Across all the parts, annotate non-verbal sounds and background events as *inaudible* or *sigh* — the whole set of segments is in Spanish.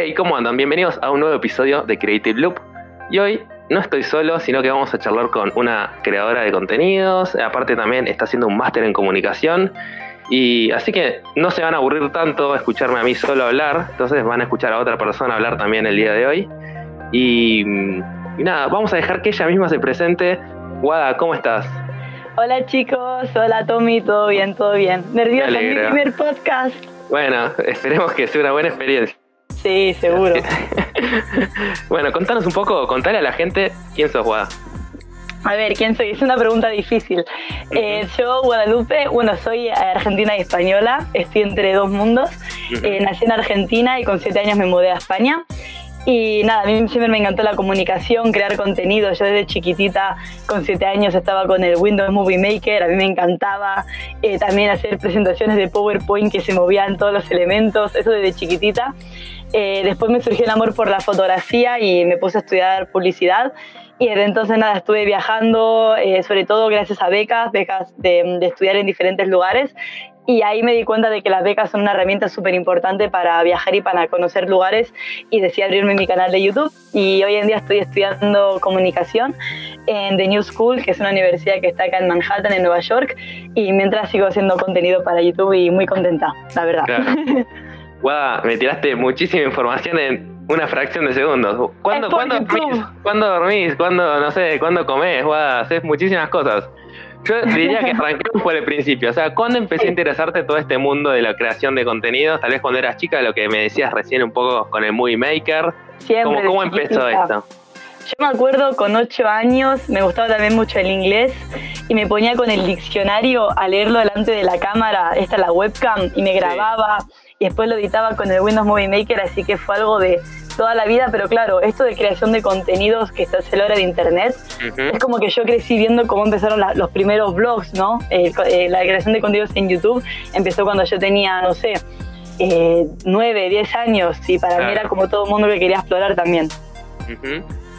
Hey, ¿cómo andan? Bienvenidos a un nuevo episodio de Creative Loop. Y hoy no estoy solo, sino que vamos a charlar con una creadora de contenidos. Aparte también está haciendo un máster en comunicación. Y así que no se van a aburrir tanto a escucharme a mí solo hablar. Entonces van a escuchar a otra persona hablar también el día de hoy. Y, y nada, vamos a dejar que ella misma se presente. Guada, ¿cómo estás? Hola chicos, hola Tommy, todo bien, todo bien. Nerviosa, mi primer podcast. Bueno, esperemos que sea una buena experiencia. Sí, seguro. *laughs* bueno, contanos un poco, contale a la gente quién sos, Guada. A ver, ¿quién soy? Es una pregunta difícil. Eh, yo, Guadalupe, bueno, soy argentina y española, estoy entre dos mundos. Ujú. Eh, nací en Argentina y con siete años me mudé a España. Y nada, a mí siempre me encantó la comunicación, crear contenido. Yo desde chiquitita, con siete años, estaba con el Windows Movie Maker, a mí me encantaba eh, también hacer presentaciones de PowerPoint que se movían todos los elementos, eso desde chiquitita. Eh, después me surgió el amor por la fotografía y me puse a estudiar publicidad. Y desde entonces nada, estuve viajando, eh, sobre todo gracias a becas, becas de, de estudiar en diferentes lugares. Y ahí me di cuenta de que las becas son una herramienta súper importante para viajar y para conocer lugares. Y decidí abrirme mi canal de YouTube. Y hoy en día estoy estudiando comunicación en The New School, que es una universidad que está acá en Manhattan, en Nueva York. Y mientras sigo haciendo contenido para YouTube y muy contenta, la verdad. Claro. *laughs* Guada, me tiraste muchísima información en una fracción de segundos. ¿Cuándo, ¿cuándo dormís? ¿Cuándo dormís? ¿Cuándo, no sé, cuándo comés? Guada, haces muchísimas cosas. Yo diría que arranquemos por el principio. O sea, ¿cuándo empecé a interesarte todo este mundo de la creación de contenidos? Tal vez cuando eras chica, lo que me decías recién un poco con el Movie Maker. Siempre ¿Cómo, empezó esto? Yo me acuerdo con ocho años, me gustaba también mucho el inglés y me ponía con el diccionario a leerlo delante de la cámara, esta la webcam, y me grababa y después lo editaba con el Windows Movie Maker, así que fue algo de toda la vida, pero claro, esto de creación de contenidos que está se logra de internet, es como que yo crecí viendo cómo empezaron la- los primeros blogs, ¿no? Eh, eh, la creación de contenidos en YouTube empezó cuando yo tenía, no sé, eh, 9, 10 años y para mí Claro. era como todo el mundo que quería explorar también.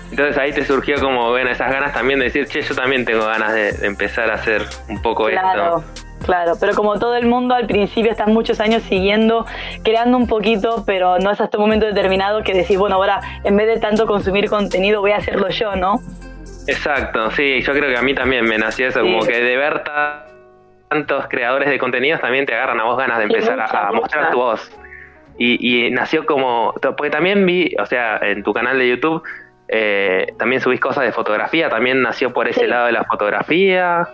Entonces ahí te surgió como, bueno, esas ganas también de decir, che, yo también tengo ganas de, de empezar a hacer un poco Claro, esto. Claro, pero como todo el mundo al principio estás muchos años siguiendo, creando un poquito, pero no es hasta un momento determinado que decís, bueno, ahora en vez de tanto consumir contenido voy a hacerlo yo, ¿no? Exacto, sí, yo creo que a mí también me nació eso, Sí. como que de ver ta- tantos creadores de contenidos también te agarran a vos ganas de Sí, empezar a- mostrar tu voz. Y, y nació como, porque también vi, o sea, en tu canal de YouTube, eh, también subís cosas de fotografía, también nació por ese Sí. lado de la fotografía.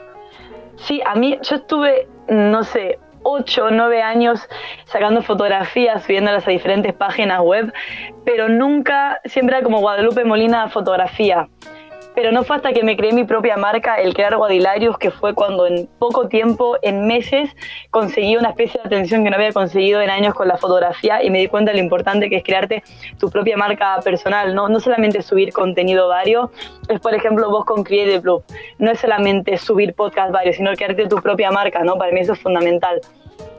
Sí, a mí yo estuve, no sé, 8 o 9 años sacando fotografías, subiéndolas a diferentes páginas web, pero nunca, siempre era como Guadalupe Molina Fotografía. Pero no fue hasta que me creé mi propia marca, el crear Guadilarius, que fue cuando en poco tiempo, en meses, conseguí una especie de atención que no había conseguido en años con la fotografía y me di cuenta de lo importante que es crearte tu propia marca personal, no, no solamente subir contenido vario, es por ejemplo vos con Creative Loop, no es solamente subir podcast varios, sino crearte tu propia marca, ¿no? Para mí eso es fundamental.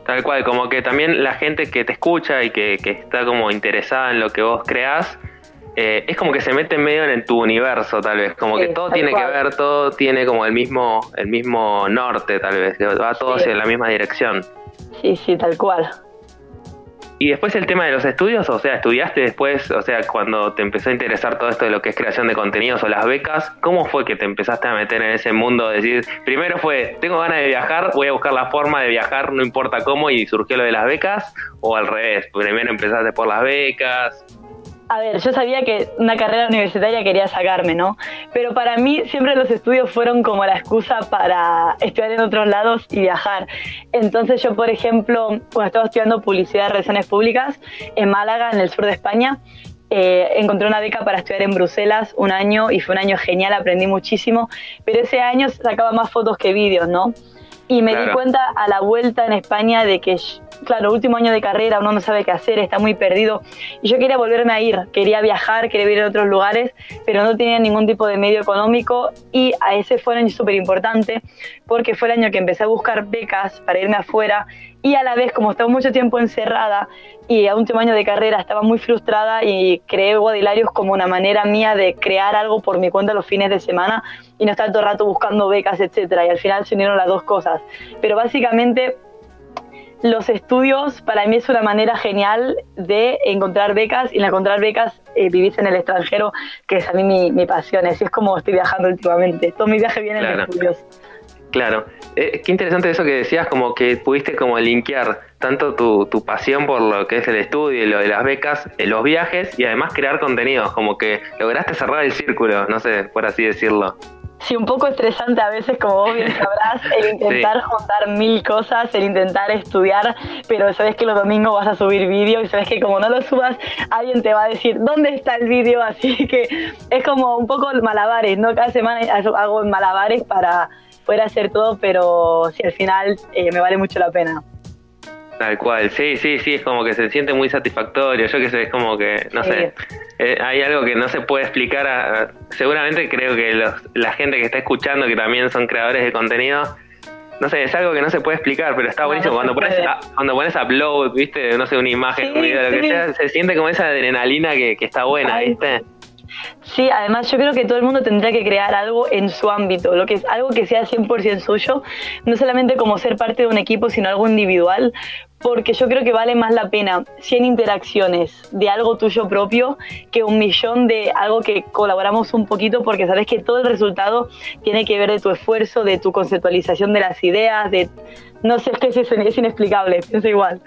Tal cual, como que también la gente que te escucha y que, que está como interesada en lo que vos creás, eh, es como que se mete medio en tu universo, tal vez. Como Sí, que todo tiene que ver, todo tiene como el mismo, el mismo norte, tal vez. Va todo Sí. hacia la misma dirección. Sí, sí, tal cual. Y después el tema de los estudios, o sea, estudiaste después, o sea, cuando te empezó a interesar todo esto de lo que es creación de contenidos o las becas, ¿cómo fue que te empezaste a meter en ese mundo? de decir, primero fue, tengo ganas de viajar, voy a buscar la forma de viajar, no importa cómo, y surgió lo de las becas, o al revés, primero empezaste por las becas. A ver, yo sabía que una carrera universitaria quería sacarme, ¿no? Pero para mí siempre los estudios fueron como la excusa para estudiar en otros lados y viajar. Entonces yo, por ejemplo, cuando estaba estudiando publicidad y relaciones públicas en Málaga, en el sur de España, eh, encontré una beca para estudiar en Bruselas un año y fue un año genial, aprendí muchísimo, pero ese año sacaba más fotos que vídeos, ¿no? Y me di Claro. cuenta a la vuelta en España de que, claro, último año de carrera, uno no sabe qué hacer, está muy perdido. Y yo quería volverme a ir, quería viajar, quería ir a otros lugares, pero no tenía ningún tipo de medio económico. Y a ese fue un año súper importante, porque fue el año que empecé a buscar becas para irme afuera. Y a la vez, como estaba mucho tiempo encerrada y a último año de carrera estaba muy frustrada y creé Guadilarios como una manera mía de crear algo por mi cuenta los fines de semana y no estar todo el rato buscando becas, etcétera. Y al final se unieron las dos cosas. Pero básicamente los estudios para mí es una manera genial de encontrar becas y en encontrar becas eh, vivís en el extranjero, que es a mí mi, mi pasión, así es como estoy viajando últimamente. Todo mi viaje viene de estudios. Claro, eh, qué interesante eso que decías, como que pudiste como linkear tanto tu, tu, pasión por lo que es el estudio y lo de las becas, eh, los viajes y además crear contenidos, como que lograste cerrar el círculo, no sé, por así decirlo. Sí, un poco estresante a veces, como vos bien sabrás, el *laughs* intentar juntar mil cosas, el intentar estudiar, pero sabes que los domingos vas a subir vídeo y sabes que como no lo subas, alguien te va a decir dónde está el vídeo, *laughs* así que es como un poco malabares, ¿no? Cada semana hago malabares para poder hacer todo, pero sí, al final eh, me vale mucho la pena. Tal cual, sí, sí, sí, es como que se siente muy satisfactorio, yo que sé, es como que, no sé, eh, hay algo que no se puede explicar, seguramente creo que los, la gente que está escuchando, que también son creadores de contenido, no sé, es algo que no se puede explicar, pero está buenísimo. cuando, pones cuando pones upload, viste, no sé, una imagen, un video, lo que sea, se siente como esa adrenalina que, que está buena, ¿viste? Sí, además yo creo que todo el mundo tendría que crear algo en su ámbito, lo que es algo que sea 100% suyo, no solamente como ser parte de un equipo, sino algo individual, porque yo creo que vale más la pena 100 interacciones de algo tuyo propio que un millón de algo que colaboramos un poquito, porque sabes que todo el resultado tiene que ver de tu esfuerzo, de tu conceptualización de las ideas, de... No sé, *laughs* es que es, inexplicable, pienso igual.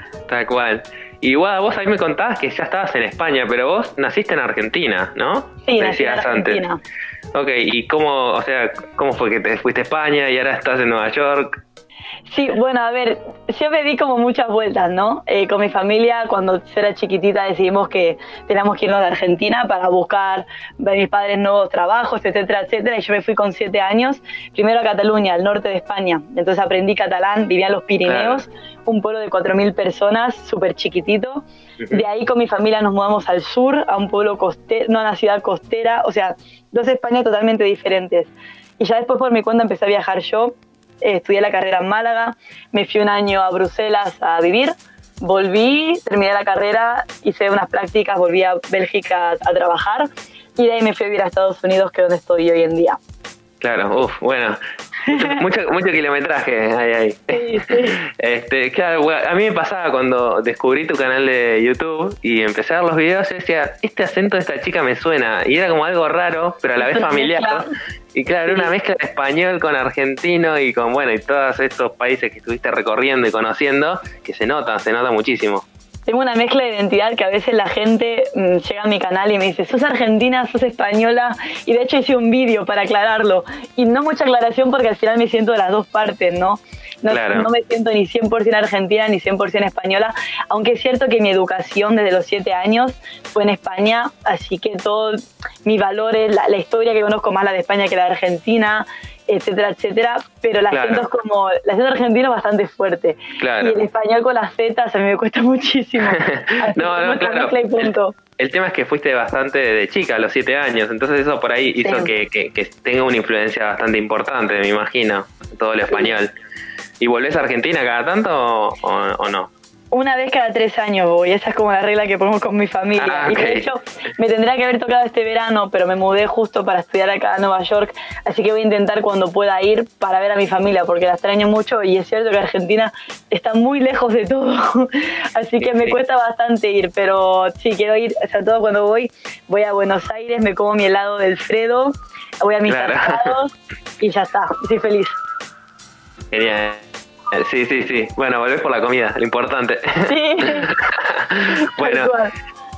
Y vos ahí me contabas que ya estabas en España, pero vos naciste en Argentina, ¿no? Sí, nací en Argentina. Antes. Ok, ¿y cómo, o sea, cómo fue que te fuiste a España y ahora estás en Nueva York? Sí, bueno, a ver, yo me di como muchas vueltas, ¿no? Eh, con mi familia, cuando era chiquitita, decidimos que teníamos que irnos de Argentina para buscar ver mis padres nuevos trabajos, etcétera, etcétera. Y yo me fui con siete años, primero a Cataluña, al norte de España. Entonces aprendí catalán, vivía en los Pirineos, un pueblo de 4.000 personas, súper chiquitito. De ahí con mi familia nos mudamos al sur, a un pueblo costero, no a una ciudad costera, o sea, dos Españas totalmente diferentes. Y ya después por mi cuenta empecé a viajar yo estudié la carrera en Málaga, me fui un año a Bruselas a vivir, volví, terminé la carrera, hice unas prácticas, volví a Bélgica a trabajar y de ahí me fui a vivir a Estados Unidos, que es donde estoy hoy en día. Claro, uff, bueno, *laughs* mucho, mucho, kilometraje ahí, ahí. Sí, sí. *laughs* Este, claro, a mí me pasaba cuando descubrí tu canal de YouTube y empecé a ver los videos, yo decía, este acento de esta chica me suena. Y era como algo raro, pero a la vez *laughs* familiar. Y claro, era una mezcla de español con argentino y con, bueno, y todos estos países que estuviste recorriendo y conociendo, que se nota, se nota muchísimo tengo una mezcla de identidad que a veces la gente mm, llega a mi canal y me dice, sos argentina, sos española, y de hecho hice un vídeo para aclararlo. Y no mucha aclaración porque al final me siento de las dos partes, ¿no? No, no me siento ni 100% argentina ni 100% española, aunque es cierto que mi educación desde los siete años fue en España, así que todo mi valores, la, la historia que conozco más la de España que la de Argentina, etcétera, etcétera, pero la acento es como, la acento argentino es bastante fuerte. Y el español con las Z a mí me cuesta *laughs* muchísimo. *laughs* no, no, claro. El, tema es que fuiste bastante de chica, a los siete años, entonces eso por ahí hizo que, que, tenga una influencia bastante importante, me imagino, todo el español. ¿Y volvés a Argentina cada tanto o no? Una vez cada tres años voy, esa es como la regla que pongo con mi familia. Ah, y de hecho, me tendría que haber tocado este verano, pero me mudé justo para estudiar acá a Nueva York, así que voy a intentar cuando pueda ir para ver a mi familia, porque la extraño mucho. Y es cierto que Argentina está muy lejos de todo, *laughs* así que me cuesta bastante ir, pero sí, quiero ir, o sea, todo cuando voy, voy a Buenos Aires, me como mi helado del Fredo, voy a mis claro. *laughs* y ya está, estoy feliz. Genial. Eh, sí, sí, sí. Bueno, volvés por la comida, lo importante. Sí. *laughs* bueno,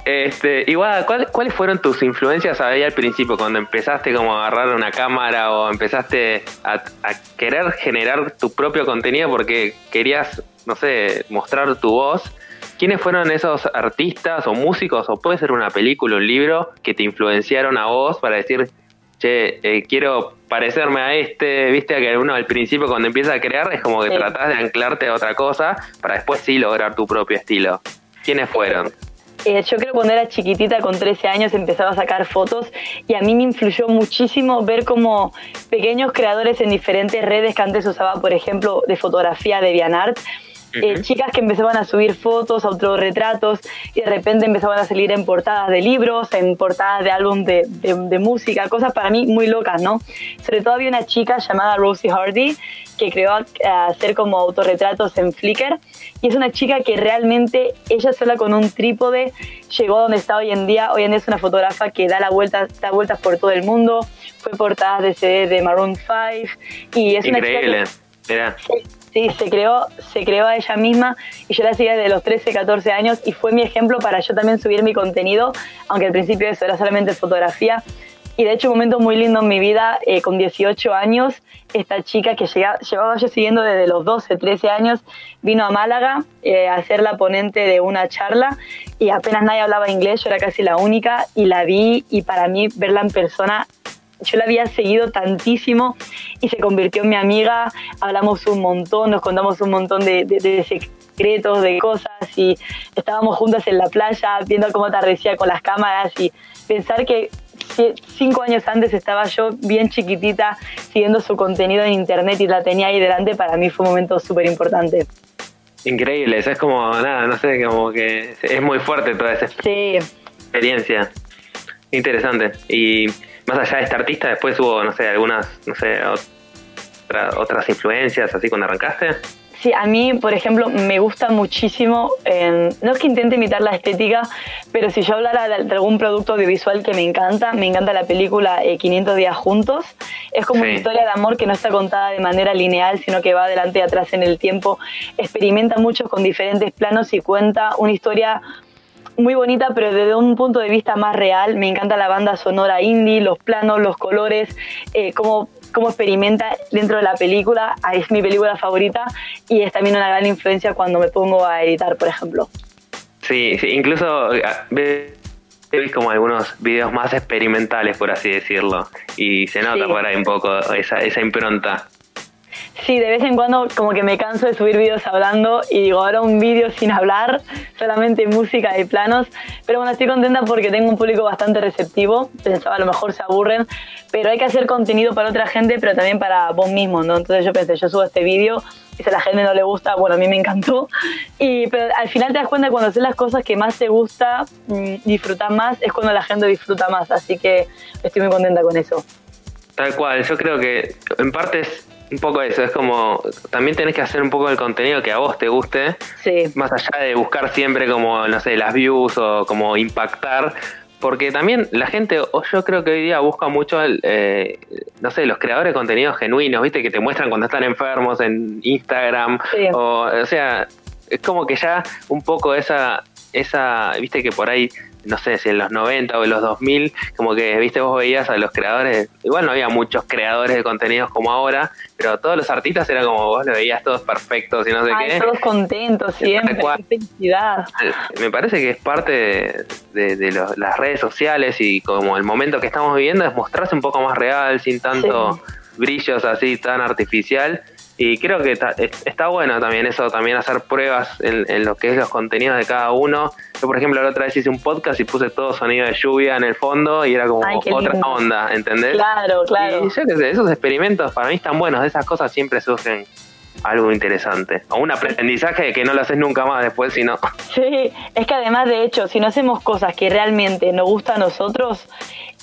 este, igual, ¿cuáles fueron tus influencias ahí al principio, cuando empezaste como a agarrar una cámara o empezaste a, querer generar tu propio contenido porque querías, no sé, mostrar tu voz? ¿Quiénes fueron esos artistas o músicos, o puede ser una película, un libro, que te influenciaron a vos para decir, che, eh, quiero parecerme a este, viste que uno al principio cuando empieza a crear es como que tratás de anclarte a otra cosa para después sí lograr tu propio estilo. ¿Quiénes fueron? Eh, yo creo que cuando era chiquitita, con 13 años, empezaba a sacar fotos y a mí me influyó muchísimo ver como pequeños creadores en diferentes redes que antes usaba, por ejemplo, de fotografía de Vianart, eh, chicas que empezaban a subir fotos, autorretratos y de repente empezaban a salir en portadas de libros, en portadas de álbum de, de, música, cosas para mí muy locas, ¿no? Sobre todo había una chica llamada Rosie Hardy que creó hacer como autorretratos en Flickr y es una chica que realmente ella sola con un trípode llegó a donde está hoy en día. Hoy en día es una fotógrafa que da la vuelta, da vueltas por todo el mundo, fue portada de CD de Maroon 5 y es Increíble. una chica Sí, se creó, se creó a ella misma y yo la seguía desde los 13, 14 años y fue mi ejemplo para yo también subir mi contenido, aunque al principio eso era solamente fotografía. Y de hecho un momento muy lindo en mi vida, eh, con 18 años, esta chica que llevaba yo siguiendo desde los 12, 13 años, vino a Málaga eh, a ser la ponente de una charla y apenas nadie hablaba inglés, yo era casi la única y la vi y para mí verla en persona yo la había seguido tantísimo y se convirtió en mi amiga, hablamos un montón, nos contamos un montón de, secretos, de cosas y estábamos juntas en la playa viendo cómo atardecía con las cámaras y pensar que cinco años antes estaba yo bien chiquitita siguiendo su contenido en internet y la tenía ahí delante, para mí fue un momento súper importante. Increíble, eso es como, nada, no sé, como que es muy fuerte toda esa experiencia. Interesante. Y más allá de este artista, después hubo, no sé, algunas, no sé, otras influencias así cuando arrancaste. Sí, a mí, por ejemplo, me gusta muchísimo, no es que intente imitar la estética, pero si yo hablara de, algún producto audiovisual que me encanta, me encanta la película 500 eh, días juntos. Es como una historia de amor que no está contada de manera lineal, sino que va adelante y atrás en el tiempo. Experimenta mucho con diferentes planos y cuenta una historia muy bonita, pero desde un punto de vista más real. Me encanta la banda sonora indie, los planos, los colores, eh, cómo, cómo experimenta dentro de la película. Ah, es mi película favorita y es también una gran influencia cuando me pongo a editar, por ejemplo. Sí, sí incluso ah, ves como algunos videos más experimentales, por así decirlo, y se nota por ahí un poco esa, esa impronta. Sí, de vez en cuando como que me canso de subir vídeos hablando y digo, ahora un vídeo sin hablar, solamente música y planos. Pero bueno, estoy contenta porque tengo un público bastante receptivo. Pensaba a lo mejor se aburren, pero hay que hacer contenido para otra gente, pero también para vos mismo, ¿no? Entonces yo pensé, yo subo este vídeo y si a la gente no le gusta, bueno, a mí me encantó. Y, pero al final te das cuenta cuando haces las cosas que más te gusta, mm, disfrutar más, es cuando la gente disfruta más. Así que estoy muy contenta con eso. Tal cual, yo creo que en parte es un poco eso, es como también tenés que hacer un poco el contenido que a vos te guste, sí. más allá de buscar siempre como, no sé, las views o como impactar, porque también la gente, o yo creo que hoy día busca mucho, eh, no sé, los creadores de contenidos genuinos, viste, que te muestran cuando están enfermos en Instagram, o, o sea, es como que ya un poco esa, esa, viste que por ahí no sé si en los 90 o en los 2000, como que, viste, vos veías a los creadores, igual no había muchos creadores de contenidos como ahora, pero todos los artistas eran como vos lo veías todos perfectos y no sé qué. Todos contentos siempre, felicidad. Eh, me parece que es parte de, las redes sociales y como el momento que estamos viviendo es mostrarse un poco más real, sin tanto brillos así tan artificial y creo que está, bueno también eso, también hacer pruebas en, lo que es los contenidos de cada uno. Yo, por ejemplo, la otra vez hice un podcast y puse todo sonido de lluvia en el fondo y era como otra onda, ¿entendés? Claro, claro. Y yo qué sé, esos experimentos para mí están buenos, de esas cosas siempre surgen algo interesante. O un aprendizaje que no lo haces nunca más después, sino. *laughs* Sí, es que además, de hecho, si no hacemos cosas que realmente nos gustan a nosotros,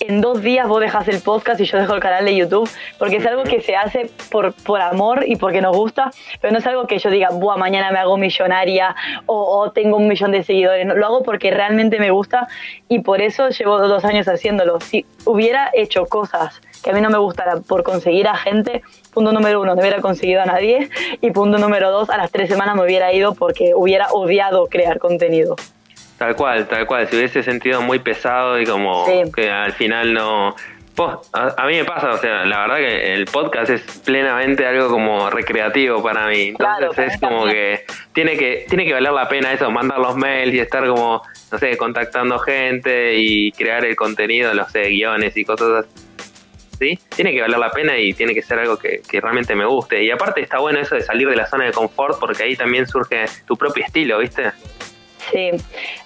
en dos días vos dejas el podcast y yo dejo el canal de YouTube, porque es algo que se hace por, por amor y porque nos gusta, pero no es algo que yo diga, Buah, mañana me hago millonaria o, tengo un millón de seguidores. lo hago porque realmente me gusta y por eso llevo dos años haciéndolo. Si hubiera hecho cosas que a mí no me gustaran por conseguir a gente, punto número uno, no hubiera conseguido a nadie y punto número dos, a las tres semanas me hubiera ido porque hubiera odiado crear contenido. Tal cual, tal cual. Si hubiese sentido muy pesado y como que al final no. a, mí me pasa, o sea, la verdad que el podcast es plenamente algo como recreativo para mí. Entonces es como que tiene que tiene que valer la pena eso, mandar los mails y estar como, no sé, contactando gente y crear el contenido, los sé, guiones y cosas así. Tiene que valer la pena y tiene que ser algo que, que realmente me guste. Y aparte está bueno eso de salir de la zona de confort porque ahí también surge tu propio estilo, ¿viste? Sí,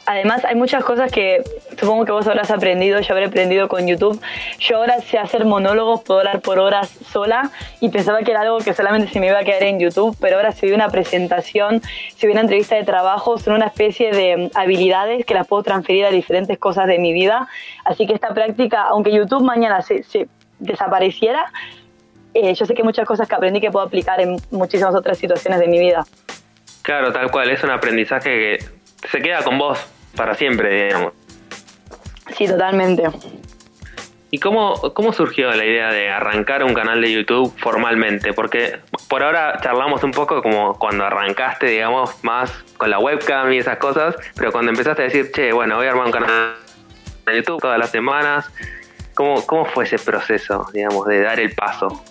además hay muchas cosas que supongo que vos habrás aprendido, yo habré aprendido con YouTube. Yo ahora sé hacer monólogos, puedo hablar por horas sola y pensaba que era algo que solamente se me iba a quedar en YouTube, pero ahora si doy una presentación, si doy una entrevista de trabajo, son una especie de habilidades que las puedo transferir a diferentes cosas de mi vida. Así que esta práctica, aunque YouTube mañana se, desapareciera, eh, yo sé que muchas cosas que aprendí que puedo aplicar en muchísimas otras situaciones de mi vida. Claro, tal cual, es un aprendizaje que se queda con vos para siempre, digamos. Sí, totalmente. ¿Y cómo, cómo surgió la idea de arrancar un canal de YouTube formalmente? Porque por ahora charlamos un poco como cuando arrancaste, digamos, más con la webcam y esas cosas, pero cuando empezaste a decir, che, bueno, voy a armar un canal de YouTube todas las semanas, ¿cómo, cómo fue ese proceso, digamos, de dar el paso?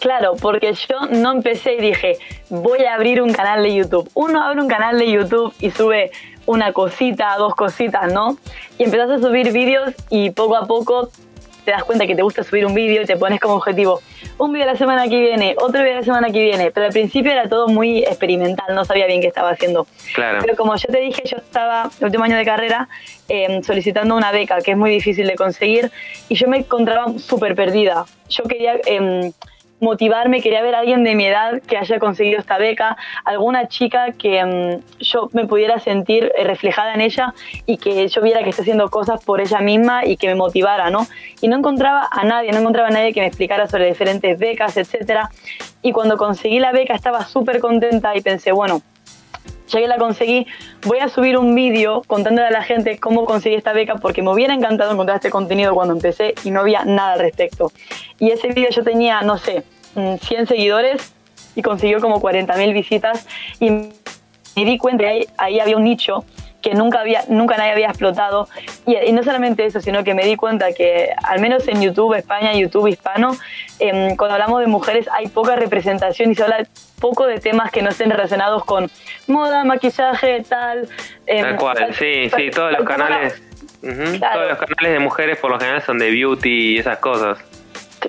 Claro, porque yo no empecé y dije, voy a abrir un canal de YouTube. Uno abre un canal de YouTube y sube una cosita, dos cositas, ¿no? Y empezás a subir vídeos y poco a poco te das cuenta que te gusta subir un vídeo y te pones como objetivo un vídeo la semana que viene, otro vídeo la semana que viene. Pero al principio era todo muy experimental, no sabía bien qué estaba haciendo. Claro. Pero como yo te dije, yo estaba el último año de carrera em, solicitando una beca que es muy difícil de conseguir y yo me encontraba súper perdida. Yo quería... Eh, motivarme, quería ver a alguien de mi edad que haya conseguido esta beca, alguna chica que mm, yo me pudiera sentir eh, reflejada en ella y que yo viera que está haciendo cosas por ella misma y que me motivara, ¿no? Y no encontraba a nadie, no encontraba a nadie que me explicara sobre diferentes becas, etcétera. Y cuando conseguí la beca estaba súper contenta y pensé, bueno, ya que la conseguí, voy a subir un vídeo contándole a la gente cómo conseguí esta beca porque me hubiera encantado encontrar este contenido cuando empecé y no había nada al respecto. Y ese vídeo yo tenía, no sé, 100 mm, seguidores y consiguió como 40.000 visitas y me di cuenta que ahí, ahí había un nicho que nunca, había, nunca nadie había explotado. Y, no solamente eso, sino que me di cuenta que, al menos en YouTube, España, YouTube hispano, em, cuando hablamos de mujeres hay poca representación y se habla poco de temas que no estén relacionados con moda, maquillaje, tal. Em, tal cual, sí, sí, todos los canales. Todos los canales de mujeres por lo general son de beauty y esas cosas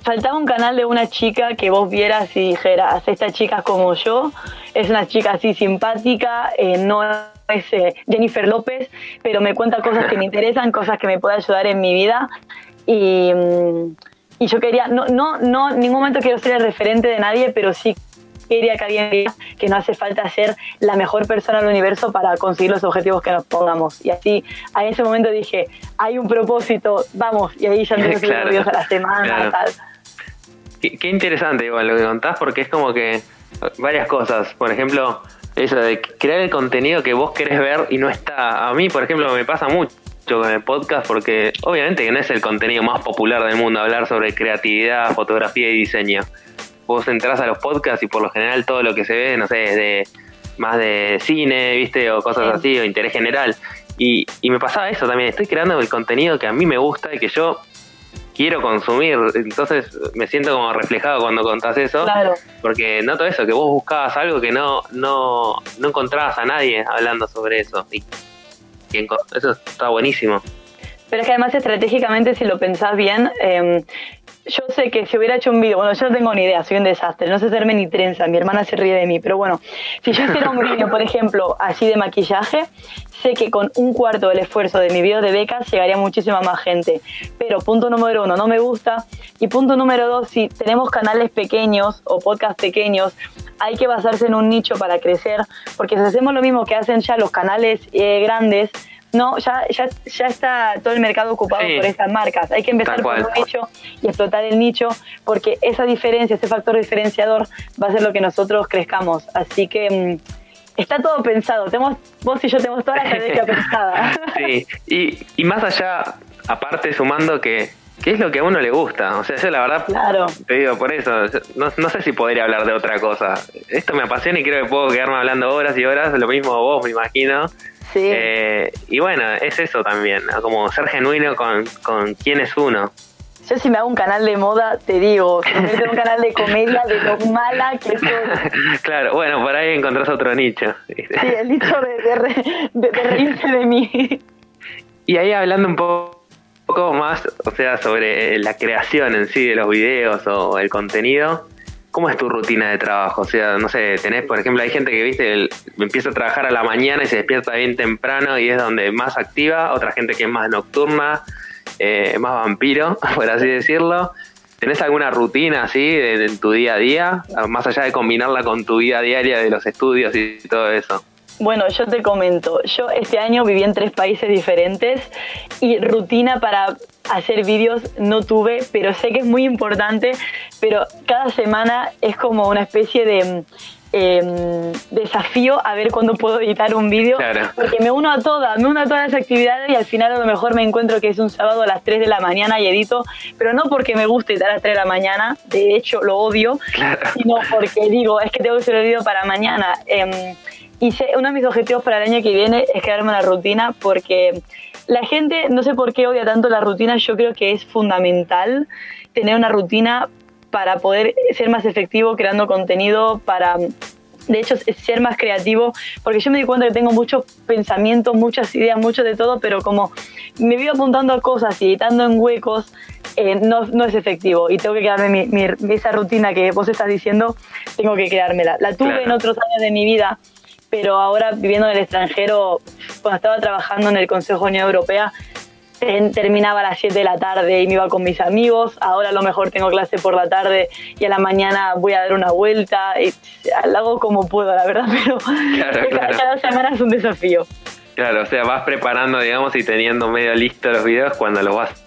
faltaba un canal de una chica que vos vieras y dijeras, esta chica es como yo, es una chica así simpática, eh, no es eh, Jennifer López, pero me cuenta cosas que me *laughs* interesan, cosas que me pueden ayudar en mi vida. Y, mm, y yo quería, no, no, no, en ningún momento quiero ser el referente de nadie, pero sí quería que alguien vea que no hace falta ser la mejor persona del universo para conseguir los objetivos que nos pongamos. Y así, a ese momento dije, hay un propósito, vamos, y ahí ya *laughs* empecé claro, a la semana, tal. Qué, interesante igual lo que contás, porque es como que varias cosas. Por ejemplo, eso de crear el contenido que vos querés ver y no está. A mí, por ejemplo, me pasa mucho con el podcast porque obviamente que no es el contenido más popular del mundo hablar sobre creatividad, fotografía y diseño. Vos entras a los podcasts y por lo general todo lo que se ve, no sé, es de más de cine, viste, o cosas así, o interés general. Y, y me pasaba eso también, estoy creando el contenido que a mí me gusta y que yo quiero consumir. Entonces me siento como reflejado cuando contás eso. Claro. Porque noto eso, que vos buscabas algo que no, no, no encontrabas a nadie hablando sobre eso. Y, eso está buenísimo. Pero es que además estratégicamente, si lo pensás bien, eh, yo sé que si hubiera hecho un vídeo, bueno, yo no tengo ni idea, soy un desastre, no sé hacerme ni trenza, mi hermana se ríe de mí, pero bueno, si yo hiciera un vídeo, por ejemplo, así de maquillaje, sé que con un cuarto del esfuerzo de mi vídeo de becas llegaría muchísima más gente. Pero punto número uno, no me gusta. Y punto número dos, si tenemos canales pequeños o podcasts pequeños, hay que basarse en un nicho para crecer, porque si hacemos lo mismo que hacen ya los canales eh, grandes, no, ya, ya, ya está todo el mercado ocupado por estas marcas. Hay que empezar por un nicho y explotar el nicho porque esa diferencia, ese factor diferenciador va a ser lo que nosotros crezcamos. Así que mm, está todo pensado. Tenemos, vos y yo tenemos toda la estrategia *laughs* pensada. Sí, y, y más allá, aparte sumando que ¿Qué es lo que a uno le gusta? O sea, yo la verdad claro. te digo por eso, no, no, sé si podría hablar de otra cosa. Esto me apasiona y creo que puedo quedarme hablando horas y horas, lo mismo vos, me imagino. Sí. Eh, y bueno, es eso también, como ser genuino con, con quién es uno. Yo si me hago un canal de moda, te digo, que me un canal de comedia de lo mala que soy. *laughs* claro, bueno, por ahí encontrás otro nicho. Sí, el nicho de, de, reírse de mí. Y ahí hablando un poco más, o sea, sobre la creación en sí de los videos o el contenido, ¿Cómo es tu rutina de trabajo? O sea, no sé, tenés, por ejemplo, hay gente que, viste, empieza a trabajar a la mañana y se despierta bien temprano y es donde más activa, otra gente que es más nocturna, eh, más vampiro, *laughs* por así decirlo. ¿Tenés alguna rutina así en tu día a día, más allá de combinarla con tu vida diaria de los estudios y todo eso? Bueno, yo te comento, yo este año viví en tres países diferentes y rutina para hacer vídeos no tuve, pero sé que es muy importante, pero cada semana es como una especie de em, desafío a ver cuándo puedo editar un vídeo, porque me uno a todas, me uno a todas las actividades y al final a lo mejor me encuentro que es un sábado a las 3 de la mañana y edito, pero no porque me guste editar a las 3 de la mañana, de hecho lo odio, sino porque digo, es que tengo que hacer el vídeo para mañana. Em, y uno de mis objetivos para el año que viene es crearme una rutina porque la gente, no sé por qué odia tanto la rutina, yo creo que es fundamental tener una rutina para poder ser más efectivo creando contenido, para de hecho ser más creativo, porque yo me di cuenta que tengo muchos pensamientos, muchas ideas, mucho de todo, pero como me vivo apuntando a cosas y editando en huecos, eh, no, no, es efectivo y tengo que quedarme mi, esa rutina que vos estás diciendo, tengo que creármela. La tuve en otros años de mi vida pero ahora viviendo en el extranjero, cuando estaba trabajando en el Consejo de Unión Europea, terminaba a las 7 de la tarde y me iba con mis amigos. Ahora a lo mejor tengo clase por la tarde y a la mañana voy a dar una vuelta. Y lo hago como puedo, la verdad, *laughs* pero cada semana es un desafío. Claro, o sea, vas preparando, digamos, y teniendo medio listo los videos cuando los vas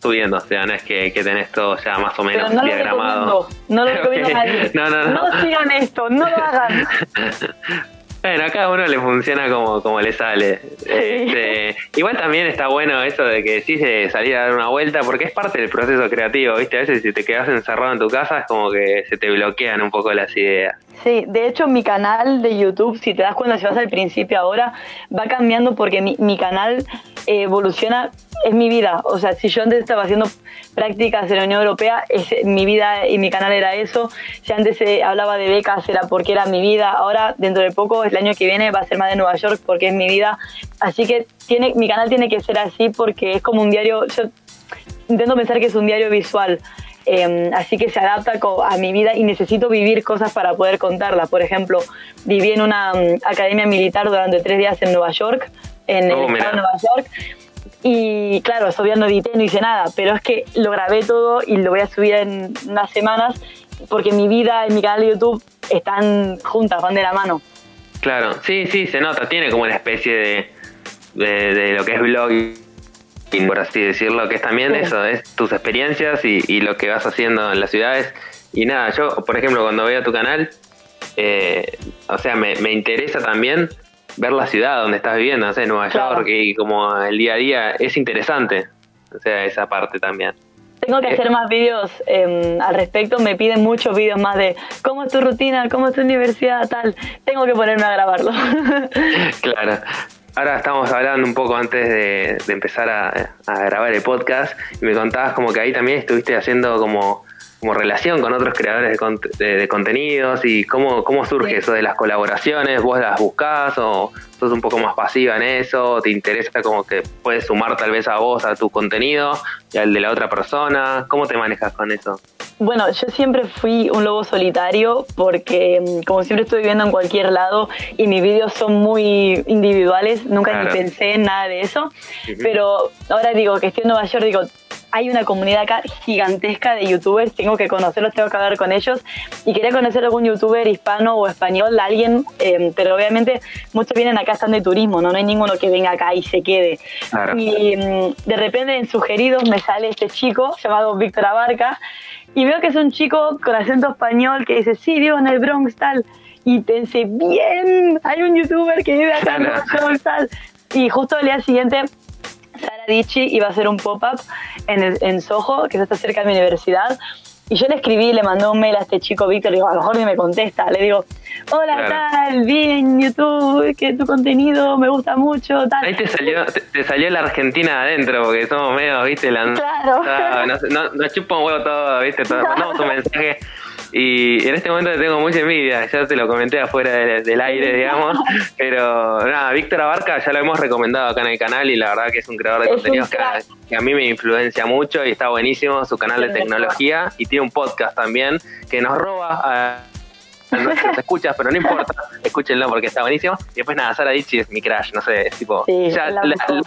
subiendo. O sea, no es que, que tenés todo ya más o menos diagramado. no lo recomiendo *laughs* a nadie. No, no, no. No sigan esto, no lo hagan. *laughs* Bueno, a cada uno le funciona como, como le sale. Este, igual también está bueno eso de que decís de salir a dar una vuelta, porque es parte del proceso creativo, ¿viste? A veces si te quedas encerrado en tu casa es como que se te bloquean un poco las ideas. Sí, de hecho mi canal de YouTube, si te das cuenta, si vas al principio ahora, va cambiando porque mi, mi canal evoluciona, es mi vida. O sea, si yo antes estaba haciendo prácticas en la Unión Europea, es, mi vida y mi canal era eso. Si antes se hablaba de becas era porque era mi vida. Ahora, dentro de poco, el año que viene, va a ser más de Nueva York porque es mi vida. Así que tiene, mi canal tiene que ser así porque es como un diario. Yo intento pensar que es un diario visual. Em, así que se adapta a mi vida y necesito vivir cosas para poder contarla. Por ejemplo, viví en una mm, academia militar durante tres días en Nueva York, en el oh, estado de Nueva York. Y claro, todavía no edité, no hice nada, pero es que lo grabé todo y lo voy a subir en unas semanas porque mi vida y mi canal de YouTube están juntas, van de la mano. Claro, sí, sí, se nota, tiene como una especie de, de, lo que es blog por así decirlo, que es también eso, es tus experiencias y, lo que vas haciendo en las ciudades. Y nada, yo, por ejemplo, cuando veo tu canal, eh, o sea, me, me interesa también ver la ciudad donde estás viviendo, no sé, Nueva York y como el día a día, es interesante, o sea, esa parte también. Tengo que eh, hacer más vídeos em, al respecto, me piden muchos vídeos más de cómo es tu rutina, cómo es tu universidad, tal. Tengo que ponerme a grabarlo. *laughs* claro. Ahora estamos hablando un poco antes de, empezar a, a, grabar el podcast y me contabas como que ahí también estuviste haciendo como como relación con otros creadores de, contenidos y cómo, cómo surge eso de las colaboraciones, vos las buscás o sos un poco más pasiva en eso, te interesa como que puedes sumar tal vez a vos, a tu contenido y al de la otra persona, ¿cómo te manejas con eso? Bueno, yo siempre fui un lobo solitario porque mm, como siempre estoy viviendo en cualquier lado y mis vídeos son muy individuales, nunca ni pensé en nada de eso, pero ahora digo que estoy en Nueva York, digo, hay una comunidad acá gigantesca de youtubers, tengo que conocerlos, tengo que hablar con ellos y quería conocer algún youtuber hispano o español, alguien, eh, pero obviamente muchos vienen acá, están de turismo, ¿no? no hay ninguno que venga acá y se quede. Y mm, de repente en sugeridos me sale este chico llamado Víctor Abarca y veo que es un chico con acento español que dice, sí, vivo en el Bronx, tal. Y pensé, bien, hay un youtuber que vive acá en el Bronx, tal. Y justo el día siguiente Sara Dichi iba a hacer un pop-up en, en Soho, que está cerca de mi universidad. Y yo le escribí, le mandé un mail a este chico Víctor, le digo, a lo mejor ni me contesta. Le digo, hola, tal, vi en YouTube que tu contenido me gusta mucho, tal. Ahí te salió, te, salió la Argentina adentro, porque somos medio, viste, la, claro. nos, no, chupa un huevo todo, viste, todo, mandamos un *laughs* mensaje Y en este momento le tengo mucha envidia, ya te lo comenté afuera del aire, digamos. Pero nada, Víctor Abarca ya lo hemos recomendado acá en el canal y la verdad que es un creador de contenidos que, a mí me influencia mucho y está buenísimo su canal de tecnología y tiene un podcast también que nos roba a se escuchas, pero no importa, escúchenlo porque está buenísimo. Y después nada, Sara Dichi es mi crash, no sé, es tipo, ya la,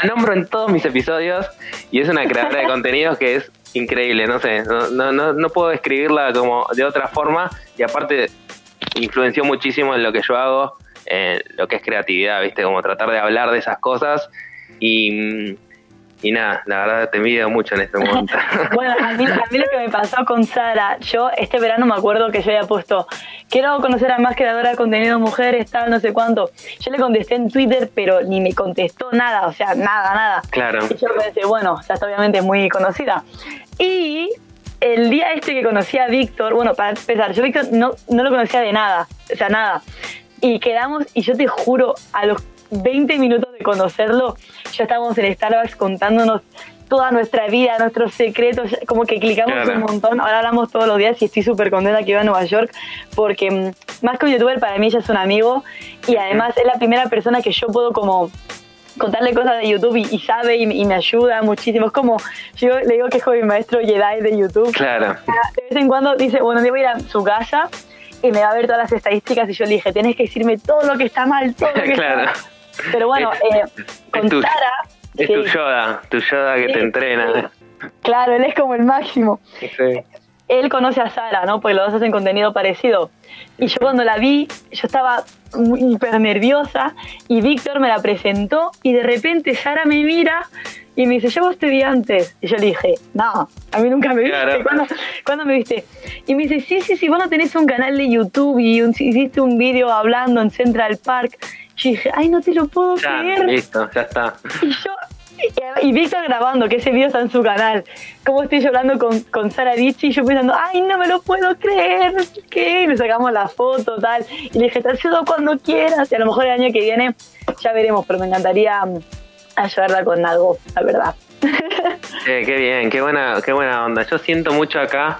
nombro en todos mis episodios y es una creadora de *laughs* contenidos que es increíble, no sé, no, no, no puedo describirla como de otra forma y aparte influenció muchísimo en lo que yo hago, en lo que es creatividad, viste, como tratar de hablar de esas cosas y y nada, la verdad te envidio mucho en este momento. *laughs* bueno, a mí, a mí, lo que me pasó con Sara, yo este verano me acuerdo que yo había puesto, quiero conocer a más creadora de contenido mujeres, tal, no sé cuánto. Yo le contesté en Twitter, pero ni me contestó nada, o sea, nada, nada. Claro. Y yo pensé, bueno, ya está obviamente muy conocida. Y el día este que conocí a Víctor, bueno, para empezar, yo Víctor no, no lo conocía de nada, o sea, nada. Y quedamos, y yo te juro, a los 20 minutos de conocerlo, ya estábamos en Starbucks contándonos toda nuestra vida, nuestros secretos, como que clicamos un montón, ahora hablamos todos los días y estoy súper contenta que iba a Nueva York porque mm, más que un youtuber para mí ya es un amigo y además es la primera persona que yo puedo como contarle cosas de YouTube y, sabe y, me ayuda muchísimo. Es como, yo le digo que es como mi maestro Jedi de YouTube. Claro. De vez en cuando dice, bueno, voy a ir a su casa y me va a ver todas las estadísticas y yo le dije, tienes que decirme todo lo que está mal, todo lo que *laughs* claro. está mal. Pero bueno, eh, con tu, Sara. Es tu Yoda, tu Yoda que te entrena. Claro, él es como el máximo. Él conoce a Sara, ¿no? Porque los dos hacen contenido parecido. Y yo cuando la vi, yo estaba hiper nerviosa y Víctor me la presentó y de repente Sara me mira y me dice, yo vos te vi antes. Y yo le dije, no, a mí nunca me viste. ¿Cuándo, me viste? Y me dice, sí, sí, sí, vos no tenés un canal de YouTube y hiciste un vídeo hablando en Central Park. Yo dije, ay, no te lo puedo creer. Listo, ya está. Y yo, y, Víctor grabando, que ese video está en su canal. Como estoy hablando con, con Sara Dichi y yo pensando, ay, no me lo puedo creer, no sé qué. Y le sacamos la foto, tal. Y le dije, te ayudo cuando quieras. Y a lo mejor el año que viene ya veremos, pero me encantaría mm, ayudarla con algo, la verdad. *laughs* qué bien, qué buena, qué buena onda. Yo siento mucho acá.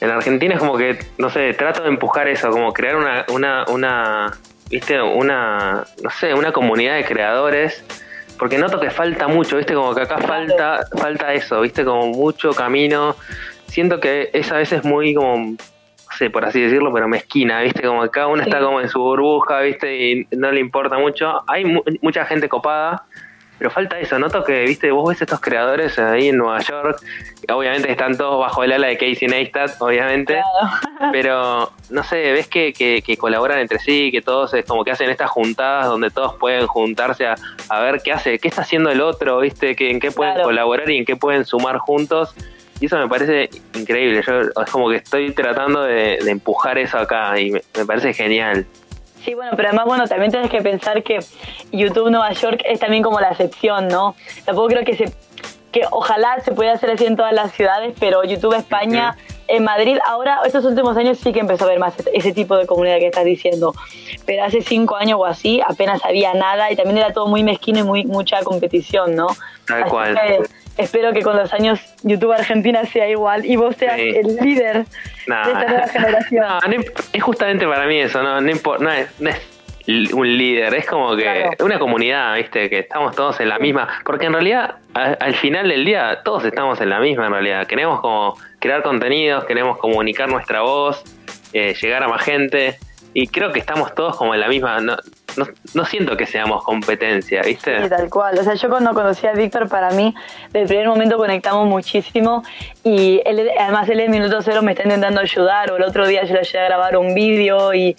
En Argentina es como que, no sé, trato de empujar eso, como crear una, una, una viste, una, no sé, una comunidad de creadores, porque noto que falta mucho, viste, como que acá falta, falta eso, viste, como mucho camino. Siento que es a veces muy como, no sé, por así decirlo, pero mezquina, viste, como que cada uno está como en su burbuja, viste, y no le importa mucho. Hay mucha gente copada, pero falta eso, noto que, viste, vos ves estos creadores ahí en Nueva York, obviamente están todos bajo el ala de Casey Neistat, obviamente, *laughs* pero no sé, ves que, que, colaboran entre sí, que todos es como que hacen estas juntadas donde todos pueden juntarse a, a ver qué hace, qué está haciendo el otro, viste, que, en qué pueden colaborar y en qué pueden sumar juntos. Y eso me parece increíble. Yo es como que estoy tratando de, empujar eso acá y me parece genial. Sí, bueno, pero además, bueno, también tienes que pensar que YouTube Nueva York es también como la excepción, ¿no? Tampoco creo que se que ojalá se pueda hacer así en todas las ciudades, pero YouTube España, en Madrid, ahora, estos últimos años sí que empezó a ver más ese tipo de comunidad que estás diciendo, pero hace cinco años o así apenas había nada y también era todo muy mezquino y muy mucha competición, ¿no? Tal cual espero que con los años YouTube Argentina sea igual y vos seas el líder de esta nueva generación. *laughs* No, es justamente para mí eso, no, no, no, es, un líder, es como que una comunidad, ¿viste? Que estamos todos en la misma, porque en realidad al final del día todos estamos en la misma en realidad, queremos como crear contenidos, queremos comunicar nuestra voz, eh, llegar a más gente y creo que estamos todos como en la misma, no, no, siento que seamos competencia, ¿viste? Sí, tal cual. O sea, yo cuando conocí a Víctor, para mí, desde el primer momento conectamos muchísimo y él, además él en minuto cero me está intentando ayudar o el otro día yo le ayudé a grabar un vídeo y,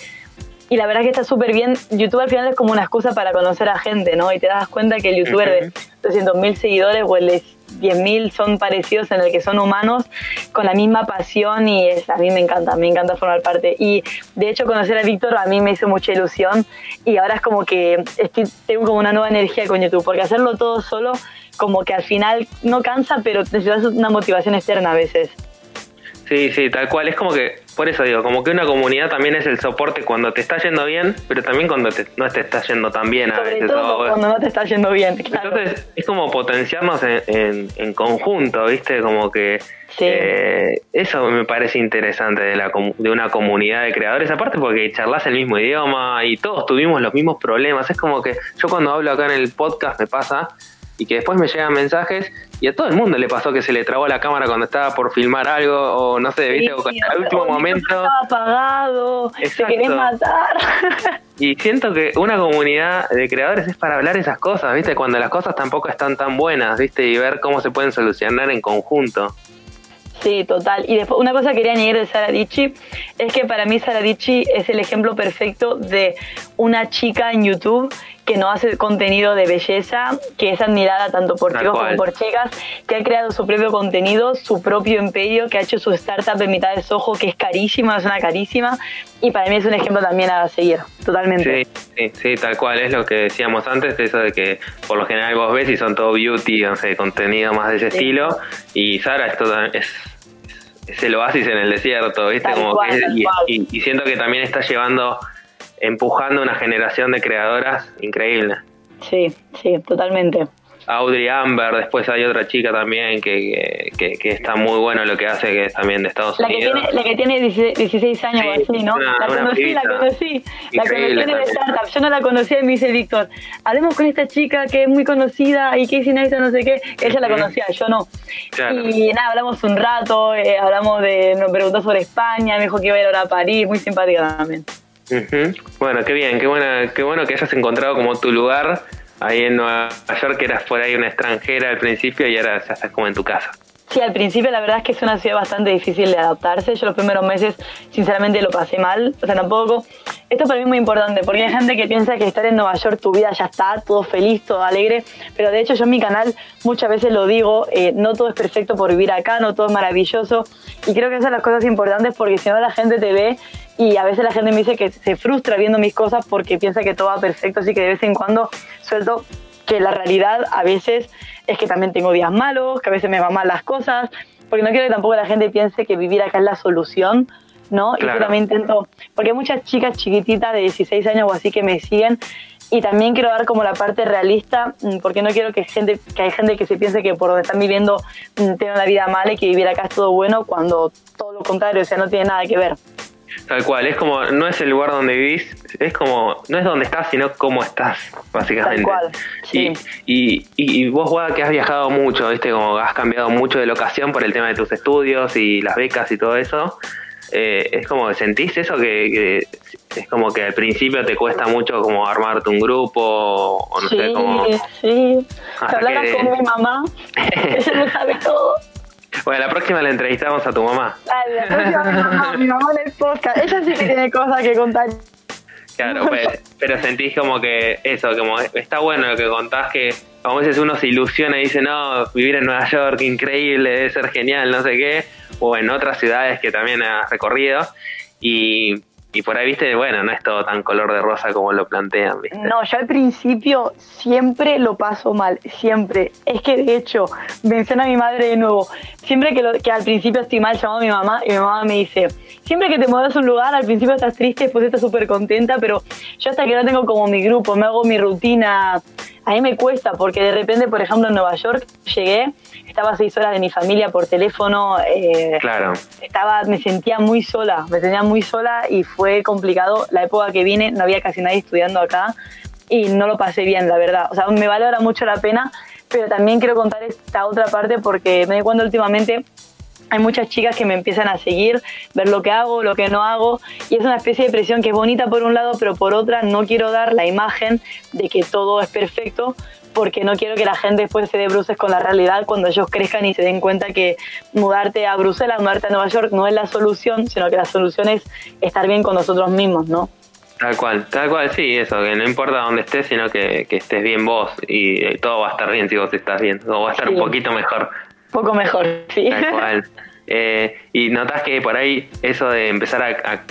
y la verdad que está súper bien. YouTube al final es como una excusa para conocer a gente, ¿no? Y te das cuenta que el youtuber de 300.000 seguidores o el de 10.000 son parecidos en el que son humanos con la misma pasión y es, a mí me encanta, me encanta formar parte. Y de hecho conocer a Víctor a mí me hizo mucha ilusión y ahora es como que tengo como una nueva energía con YouTube, porque hacerlo todo solo como que al final no cansa, pero necesitas una motivación externa a veces. Sí, sí, tal cual. Es como que por eso digo, como que una comunidad también es el soporte cuando te está yendo bien, pero también cuando no te está yendo tan bien a veces. cuando no te está yendo bien. Entonces es como potenciarnos en, conjunto, ¿viste? Como que eh, eso me parece interesante de, la, de una comunidad de creadores, aparte porque charlas el mismo idioma y todos tuvimos los mismos problemas. Es como que yo cuando hablo acá en el podcast me pasa y que después me llegan mensajes y a todo el mundo le pasó que se le trabó la cámara cuando estaba por filmar algo o no sé, viste, o al último momento estaba apagado, se querés matar. *laughs* y siento que una comunidad de creadores es para hablar esas cosas, viste, cuando las cosas tampoco están tan buenas, viste, y ver cómo se pueden solucionar en conjunto. Sí, total. Y después, una cosa que quería añadir de Sara Dichi es que para mí Sara Dichi es el ejemplo perfecto de una chica en YouTube que no hace contenido de belleza, que es admirada tanto por chicos como por chicas, que ha creado su propio contenido, su propio imperio, que ha hecho su startup de mitad de sojo, que es carísima, es una carísima, y para mí es un ejemplo también a seguir, totalmente. Sí, sí, tal cual, es lo que decíamos antes, eso de que por lo general vos ves y son todo beauty, no sé, contenido más de ese estilo, y Sara esto es es el oasis en el desierto, ¿viste? Como y, siento que también está llevando, empujando una generación de creadoras increíble. Sí, sí, totalmente. Audrey Amber, después hay otra chica también que, que, que, está muy bueno lo que hace, que es también de Estados la Unidos. Que tiene, la que tiene 16 años o así, ¿no? la conocí, la conocí, la conocí en el startup. Yo no la conocía y me dice Víctor, hablemos con esta chica que es muy conocida y que dice no sé qué. Ella la conocía, yo no. Y nada, hablamos un rato, eh, hablamos de, nos preguntó sobre España, me dijo que iba a ir ahora a París, muy simpática también. Bueno, qué bien, qué, buena, qué bueno que hayas encontrado como tu lugar ahí en Nueva York eras por ahí una extranjera al principio y ahora ya estás como en tu casa. Sí, al principio la verdad es que es una ciudad bastante difícil de adaptarse. Yo los primeros meses sinceramente lo pasé mal, o sea, tampoco. Esto para mí es muy importante porque hay gente que piensa que estar en Nueva York tu vida ya está, todo feliz, todo alegre, pero de hecho yo en mi canal muchas veces lo digo, eh, no todo es perfecto por vivir acá, no todo es maravilloso y creo que esas son las cosas importantes porque si no la gente te ve y a veces la gente me dice que se frustra viendo mis cosas porque piensa que todo va perfecto, así que de vez en cuando suelto que la realidad a veces es que también tengo días malos, que a veces me van mal las cosas, porque no quiero que tampoco la gente piense que vivir acá es la solución, ¿no? Y yo también intento, porque hay muchas chicas chiquititas de 16 años o así que me siguen y también quiero dar como la parte realista, mm, porque no quiero que gente que hay gente que se piense que por donde están viviendo mm, tiene una vida mala y que vivir acá es todo bueno, cuando todo lo contrario, o sea, no tiene nada que ver. Tal cual, es como, no es el lugar donde vivís, es como, no es donde estás, sino cómo estás, básicamente. Tal cual, sí. y, y, vos, Guada, que has viajado mucho, viste, como has cambiado mucho de locación por el tema de tus estudios y las becas y todo eso, eh, es como, ¿sentís eso que, es como que al principio te cuesta mucho como armarte un grupo o no sé cómo... Sí, sí, con mi mamá, *laughs* ella lo sabe todo. Bueno, la próxima le entrevistamos a tu mamá. Dale, la próxima a mi mamá, mi mamá le podcast. Ella sí que tiene cosas que contar. Claro, pues, pero sentís como que eso, como está bueno lo que contás, que a veces uno se ilusiona y dice, no, vivir en Nueva York, increíble, debe ser genial, no sé qué, o en otras ciudades que también has recorrido. Y y por ahí, viste, bueno, no es todo tan color de rosa como lo plantean. No, yo al principio siempre lo paso mal, siempre. Es que de hecho, menciona a mi madre de nuevo, siempre que, lo, que al principio estoy mal, llamo a mi mamá y mi mamá me dice, siempre que te mueves a un lugar, al principio estás triste, después estás súper contenta, pero yo hasta que no tengo como mi grupo, me hago mi rutina a mí me cuesta porque de repente, por ejemplo, en Nueva York llegué, estaba seis horas de mi familia por teléfono, eh, claro. estaba, me sentía muy sola, me sentía muy sola y fue complicado. La época que vine no había casi nadie estudiando acá y no lo pasé bien, la verdad. O sea, me valora mucho la pena, pero también quiero contar esta otra parte porque me di cuenta últimamente hay muchas chicas que me empiezan a seguir, ver lo que hago, lo que no hago, y es una especie de presión que es bonita por un lado, pero por otra no quiero dar la imagen de que todo es perfecto, porque no quiero que la gente después se dé bruces con la realidad cuando ellos crezcan y se den cuenta que mudarte a Bruselas, mudarte a Nueva York no es la solución, sino que la solución es estar bien con nosotros mismos, ¿no? Tal cual, tal cual, sí, eso, que no importa dónde estés, sino que, estés bien vos y, todo va a estar bien si vos estás bien, o va a estar un poquito mejor poco mejor, sí. Eh, y notas que por ahí eso de empezar a,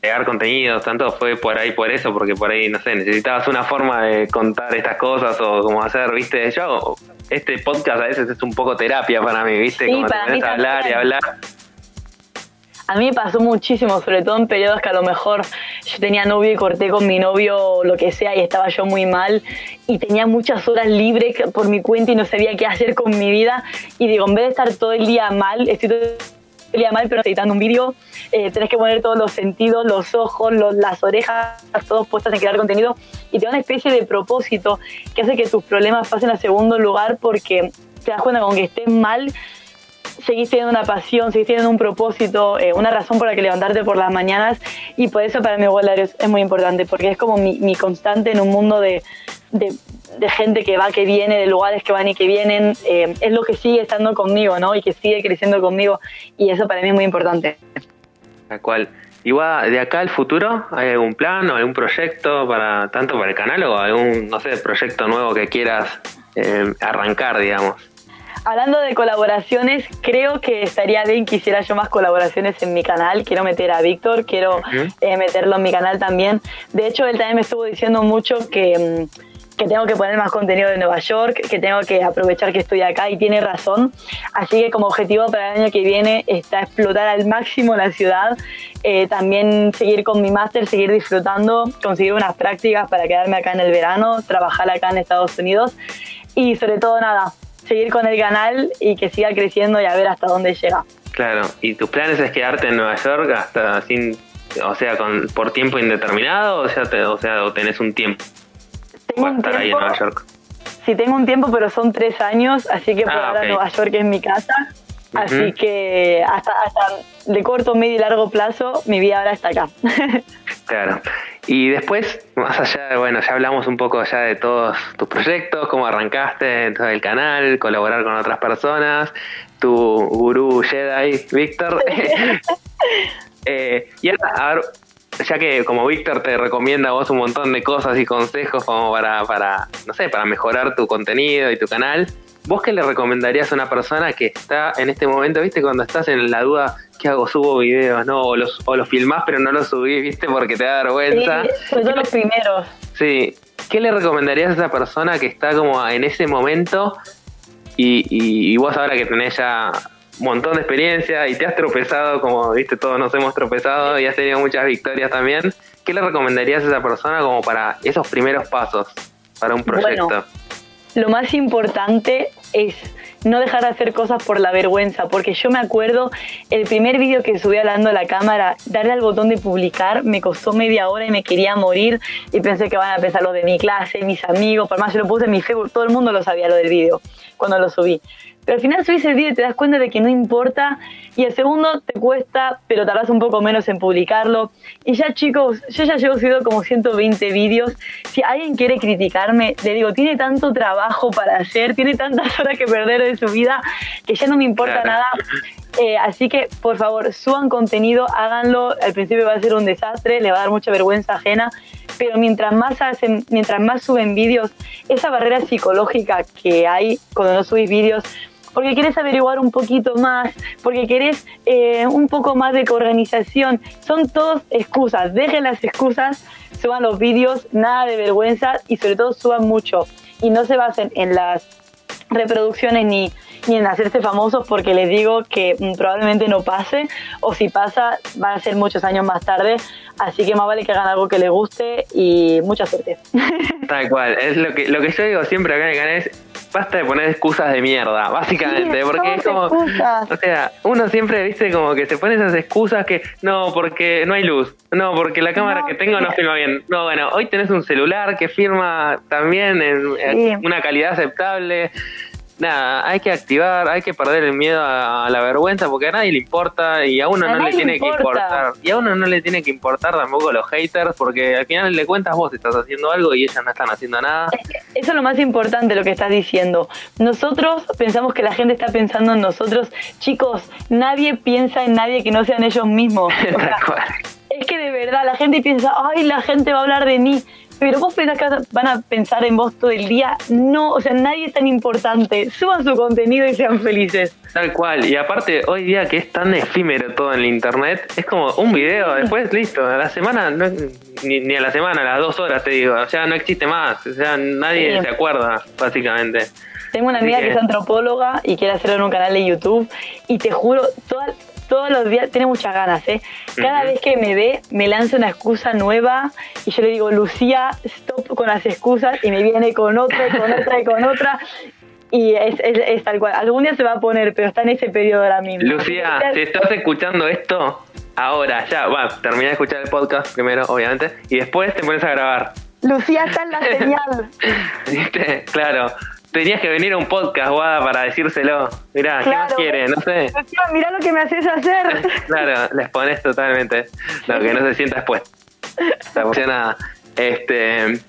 crear contenidos, tanto fue por ahí por eso, porque por ahí, no sé, necesitabas una forma de contar estas cosas o como hacer, viste, yo, este podcast a veces es un poco terapia para mí, viste, como para hablar y hablar. A mí me pasó muchísimo, sobre todo en periodos que a lo mejor yo tenía novio y corté con mi novio lo que sea y estaba yo muy mal y tenía muchas horas libres por mi cuenta y no sabía qué hacer con mi vida. Y digo, en vez de estar todo el día mal, estoy todo el día mal, pero editando un vídeo, eh, tenés que poner todos los sentidos, los ojos, las orejas, todos puestas en crear contenido y te da una especie de propósito que hace que tus problemas pasen a segundo lugar porque te das cuenta con que estés mal seguís teniendo una pasión, seguís teniendo un propósito, eh, una razón por la que levantarte por las mañanas y por eso para mí igual es, es muy importante porque es como mi, constante en un mundo de, de, gente que va, que viene, de lugares que van y que vienen, eh, es lo que sigue estando conmigo, ¿no? Y que sigue creciendo conmigo y eso para mí es muy importante. Tal cual. Igual, de acá al futuro, ¿hay algún plan o algún proyecto para tanto para el canal o algún, no sé, proyecto nuevo que quieras eh, arrancar, digamos? Hablando de colaboraciones, creo que estaría bien que hiciera yo más colaboraciones en mi canal. Quiero meter a Víctor, quiero eh, meterlo en mi canal también. De hecho, él también me estuvo diciendo mucho que, mm, que tengo que poner más contenido de Nueva York, que tengo que aprovechar que estoy acá y tiene razón. Así que como objetivo para el año que viene está explotar al máximo la ciudad, eh, también seguir con mi máster, seguir disfrutando, conseguir unas prácticas para quedarme acá en el verano, trabajar acá en Estados Unidos y sobre todo nada, seguir con el canal y que siga creciendo y a ver hasta dónde llega. Claro, ¿y tus planes es quedarte en Nueva York hasta sin, o sea, con, por tiempo indeterminado o sea, o sea, o tenés un tiempo tengo estar ahí en Nueva York? Sí, tengo un tiempo, pero son tres años, así que por ah, ahora Nueva York es mi casa. Así que hasta, hasta de corto, medio y largo plazo, mi vida ahora está acá. *laughs* claro. Y después, más allá de, bueno, ya hablamos un poco ya de todos tus proyectos, cómo arrancaste todo el canal, colaborar con otras personas, tu gurú Jedi, Víctor. *laughs* *laughs* eh, y ahora, ya que como Víctor te recomienda a vos un montón de cosas y consejos como para, para, no sé, para mejorar tu contenido y tu canal, ¿Vos qué le recomendarías a una persona que está en este momento, viste, cuando estás en la duda, ¿qué hago? ¿Subo videos? ¿No? O los, o los filmás pero no los subís, viste, porque te da vergüenza. Sí, sobre los primeros. Sí. ¿Qué le recomendarías a esa persona que está como en ese momento y, y, vos ahora que tenés ya un montón de experiencia y te has tropezado, como viste, todos nos hemos tropezado y has tenido muchas victorias también, ¿qué le recomendarías a esa persona como para esos primeros pasos para un proyecto? lo más importante es no dejar de hacer cosas por la vergüenza, porque yo me acuerdo el primer vídeo que subí hablando a la cámara, darle al botón de publicar, me costó media hora y me quería morir y pensé que van a pensar los de mi clase, mis amigos, por más yo lo puse en mi Facebook, todo el mundo lo sabía lo del vídeo cuando lo subí. Pero al final subís el vídeo y te das cuenta de que no importa y el segundo te cuesta, pero tardás un poco menos en publicarlo. Y ya chicos, yo ya llevo subido como 120 vídeos. Si alguien quiere criticarme, le digo, tiene tanto trabajo para hacer, tiene tantas horas que perder de su vida que ya no me importa nada. Eh, así que, por favor, suban contenido, háganlo. Al principio va a ser un desastre, le va a dar mucha vergüenza ajena, pero mientras más hacen, mientras más suben vídeos, esa barrera psicológica que hay cuando no subís vídeos porque querés averiguar un poquito más, porque querés eh, un poco más de organización. Son todas excusas. Dejen las excusas, suban los vídeos, nada de vergüenza y sobre todo suban mucho. Y no se basen en las reproducciones ni, ni en hacerse famosos porque les digo que mm, probablemente no pase o si pasa van a ser muchos años más tarde así que más vale que hagan algo que les guste y mucha suerte *laughs* tal cual es lo que lo que yo digo siempre acá en el canal es basta de poner excusas de mierda, básicamente, porque es como, o sea, uno siempre, viste, como que se pone esas excusas que, no, porque no hay luz, no, porque la cámara que tengo no filma bien, no, bueno, hoy tenés un celular que firma también en una calidad aceptable, nada, hay que activar, hay que perder el miedo a, la vergüenza porque a nadie le importa y a uno no le tiene que importar. Y a uno no le tiene que importar tampoco los haters porque al final le cuentas vos estás haciendo algo y ellas no están haciendo nada. Eso es lo más importante lo que estás diciendo. Nosotros pensamos que la gente está pensando en nosotros. Chicos, nadie piensa en nadie que no sean ellos mismos. *laughs* es que de verdad la gente piensa, ay, la gente va a hablar de mí pero vos pensás que van a pensar en vos todo el día. No, o sea, nadie es tan importante. Suban su contenido y sean felices. Tal cual. Y aparte, hoy día que es tan efímero todo en el internet, es como un video, después listo. A la semana, ni, a la semana, a las dos horas te digo. O sea, no existe más. O sea, nadie se acuerda, básicamente. Tengo una amiga que... es antropóloga y quiere hacerlo en un canal de YouTube. Y te juro, toda, todos los días, tiene muchas ganas, ¿eh? Cada vez que me ve, me lanza una excusa nueva y yo le digo, Lucía, stop con las excusas y me viene con otra y con otra y con otra. Y es, es, tal cual. Algún día se va a poner, pero está en ese periodo ahora mismo. Lucía, si estás escuchando esto, ahora, ya, va, termina de escuchar el podcast primero, obviamente, y después te pones a grabar. Lucía está en la *laughs* señal. ¿Viste? Claro. Tenías que venir a un podcast, Guada, para decírselo. Mirá, ¿qué más quiere? No sé. *laughs* Mirá lo que me haces hacer. *laughs* claro, les pones totalmente. No, que no se sienta después. Está emocionada. Este.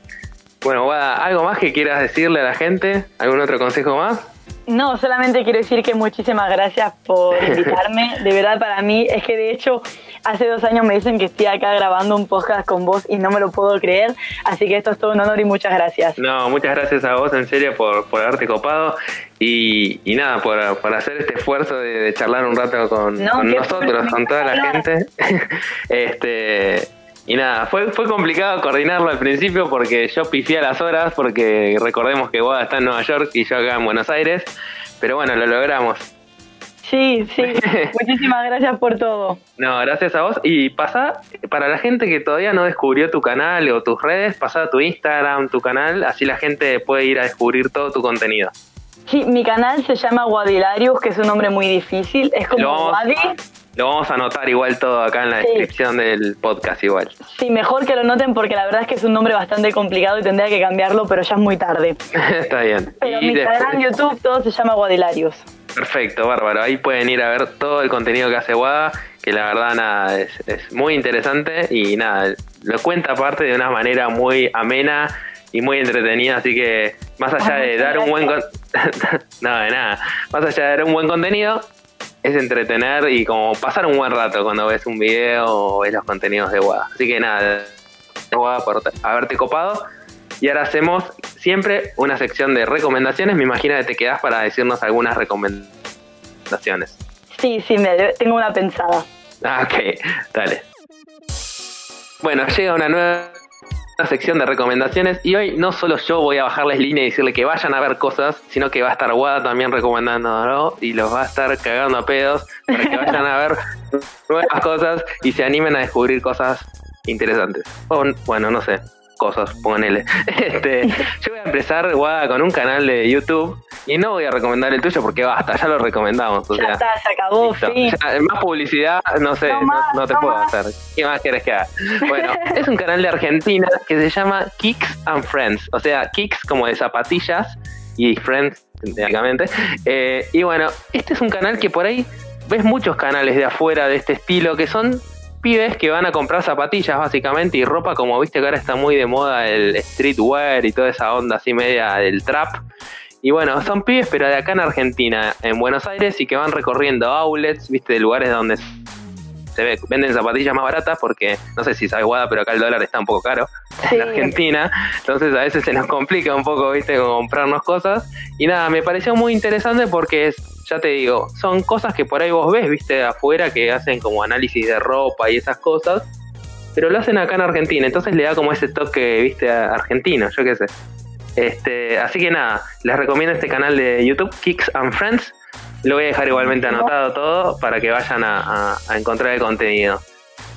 Bueno, Guada, ¿algo más que quieras decirle a la gente? ¿Algún otro consejo más? No, solamente quiero decir que muchísimas gracias por *laughs* invitarme. De verdad, para mí es que de hecho hace dos años me dicen que estoy acá grabando un podcast con vos y no me lo puedo creer. Así que esto es todo un honor y muchas gracias. No, muchas gracias a vos en serio por, por haberte copado y, y nada, por, por, hacer este esfuerzo de, charlar un rato con, con nosotros, con toda la gente. *laughs* este y nada, fue, fue complicado coordinarlo al principio porque yo pifié las horas, porque recordemos que Wada está en Nueva York y yo acá en Buenos Aires, pero bueno, lo logramos. Sí, sí, *laughs* muchísimas gracias por todo. No, gracias a vos. Y pasa, para la gente que todavía no descubrió tu canal o tus redes, pasa a tu Instagram, tu canal, así la gente puede ir a descubrir todo tu contenido. Sí, mi canal se llama Guadilarius, que es un nombre muy difícil. Es como Wadi, lo vamos a anotar igual todo acá en la descripción del podcast igual. Sí, mejor que lo noten porque la verdad es que es un nombre bastante complicado y tendría que cambiarlo, pero ya es muy tarde. *laughs* Está bien. Pero mi Instagram, YouTube, todo se llama Guadilarios. Perfecto, bárbaro. Ahí pueden ir a ver todo el contenido que hace Guada, que la verdad nada, es, muy interesante y nada, lo cuenta aparte de una manera muy amena y muy entretenida, así que más allá de dar un buen *laughs* no, de nada, más allá de dar un buen contenido, es entretener y como pasar un buen rato cuando ves un video o ves los contenidos de WADA. Así que nada, WADA por haberte copado. Y ahora hacemos siempre una sección de recomendaciones. Me imagino que te quedas para decirnos algunas recomendaciones. Sí, sí, me, tengo una pensada. Ah, ok, dale. Bueno, llega una nueva sección de recomendaciones y hoy no solo yo voy a bajarles línea y decirle que vayan a ver cosas, sino que va a estar Wada también recomendándolo y los va a estar cagando a pedos para que vayan a ver *laughs* nuevas cosas y se animen a descubrir cosas interesantes. O, bueno, no sé, cosas, ponele. *laughs* Este, yo voy a empezar, Guada, con un canal de YouTube y no voy a recomendar el tuyo porque basta, ya lo recomendamos. O ya está, se acabó, sí. más publicidad, no sé, no, te puedo hacer. ¿Qué más quieres que haga? Bueno, *laughs* es un canal de Argentina que se llama Kicks and Friends. O sea, Kicks como de zapatillas y Friends, técnicamente. Eh, y bueno, este es un canal que por ahí ves muchos canales de afuera de este estilo que son pibes que van a comprar zapatillas básicamente y ropa, como viste que ahora está muy de moda el streetwear y toda esa onda así media del trap. Y bueno, son pibes, pero de acá en Argentina, en Buenos Aires, y que van recorriendo outlets, viste, de lugares donde se ve, venden zapatillas más baratas, porque no sé si sabes guada, pero acá el dólar está un poco caro en Argentina. Entonces a veces se nos complica un poco, viste, comprarnos cosas. Y nada, me pareció muy interesante porque es ya te digo, son cosas que por ahí vos ves, viste, afuera, que hacen como análisis de ropa y esas cosas, pero lo hacen acá en Argentina, entonces le da como ese toque, viste, argentino, yo qué sé. Este, así que nada, les recomiendo este canal de YouTube, Kicks and Friends. Lo voy a dejar igualmente anotado todo para que vayan a, a encontrar el contenido.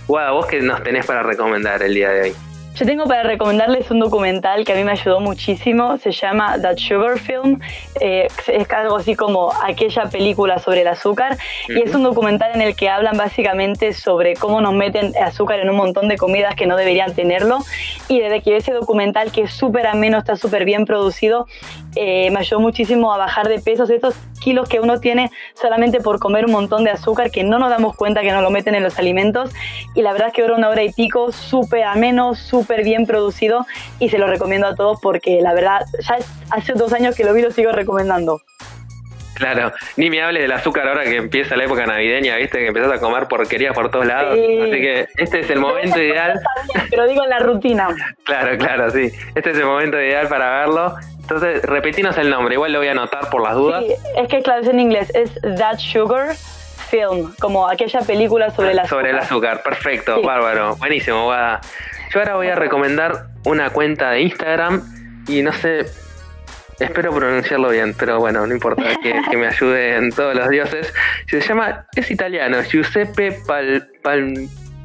Guada, vos que nos tenés para recomendar el día de hoy. Yo tengo para recomendarles un documental que a mí me ayudó muchísimo, se llama That Sugar Film, eh, es algo así como aquella película sobre el azúcar, y es un documental en el que hablan básicamente sobre cómo nos meten azúcar en un montón de comidas que no deberían tenerlo, y desde que ese documental que es súper ameno, está súper bien producido, eh, me ayudó muchísimo a bajar de pesos, estos kilos que uno tiene solamente por comer un montón de azúcar que no nos damos cuenta que nos lo meten en los alimentos, y la verdad es que dura una hora y pico, súper ameno, súper bien producido. Y se lo recomiendo a todos porque la verdad, ya hace dos años que lo vi, lo sigo recomendando. Claro, ni me hable del azúcar ahora que empieza la época navideña, viste, que empezás a comer porquerías por todos lados. Así que este es el momento ideal. Pero digo en la rutina. claro, claro, sí. Este es el momento ideal para verlo. Entonces, repetinos el nombre, igual lo voy a anotar por las dudas. Sí, es que claro, es en inglés, es That Sugar Film, como aquella película sobre el azúcar. Sobre el azúcar, perfecto, bárbaro, buenísimo, va yo ahora voy a recomendar una cuenta de Instagram y no sé, espero pronunciarlo bien, pero bueno, no importa que, me ayuden todos los dioses. Se llama, es italiano, Giuseppe Pal,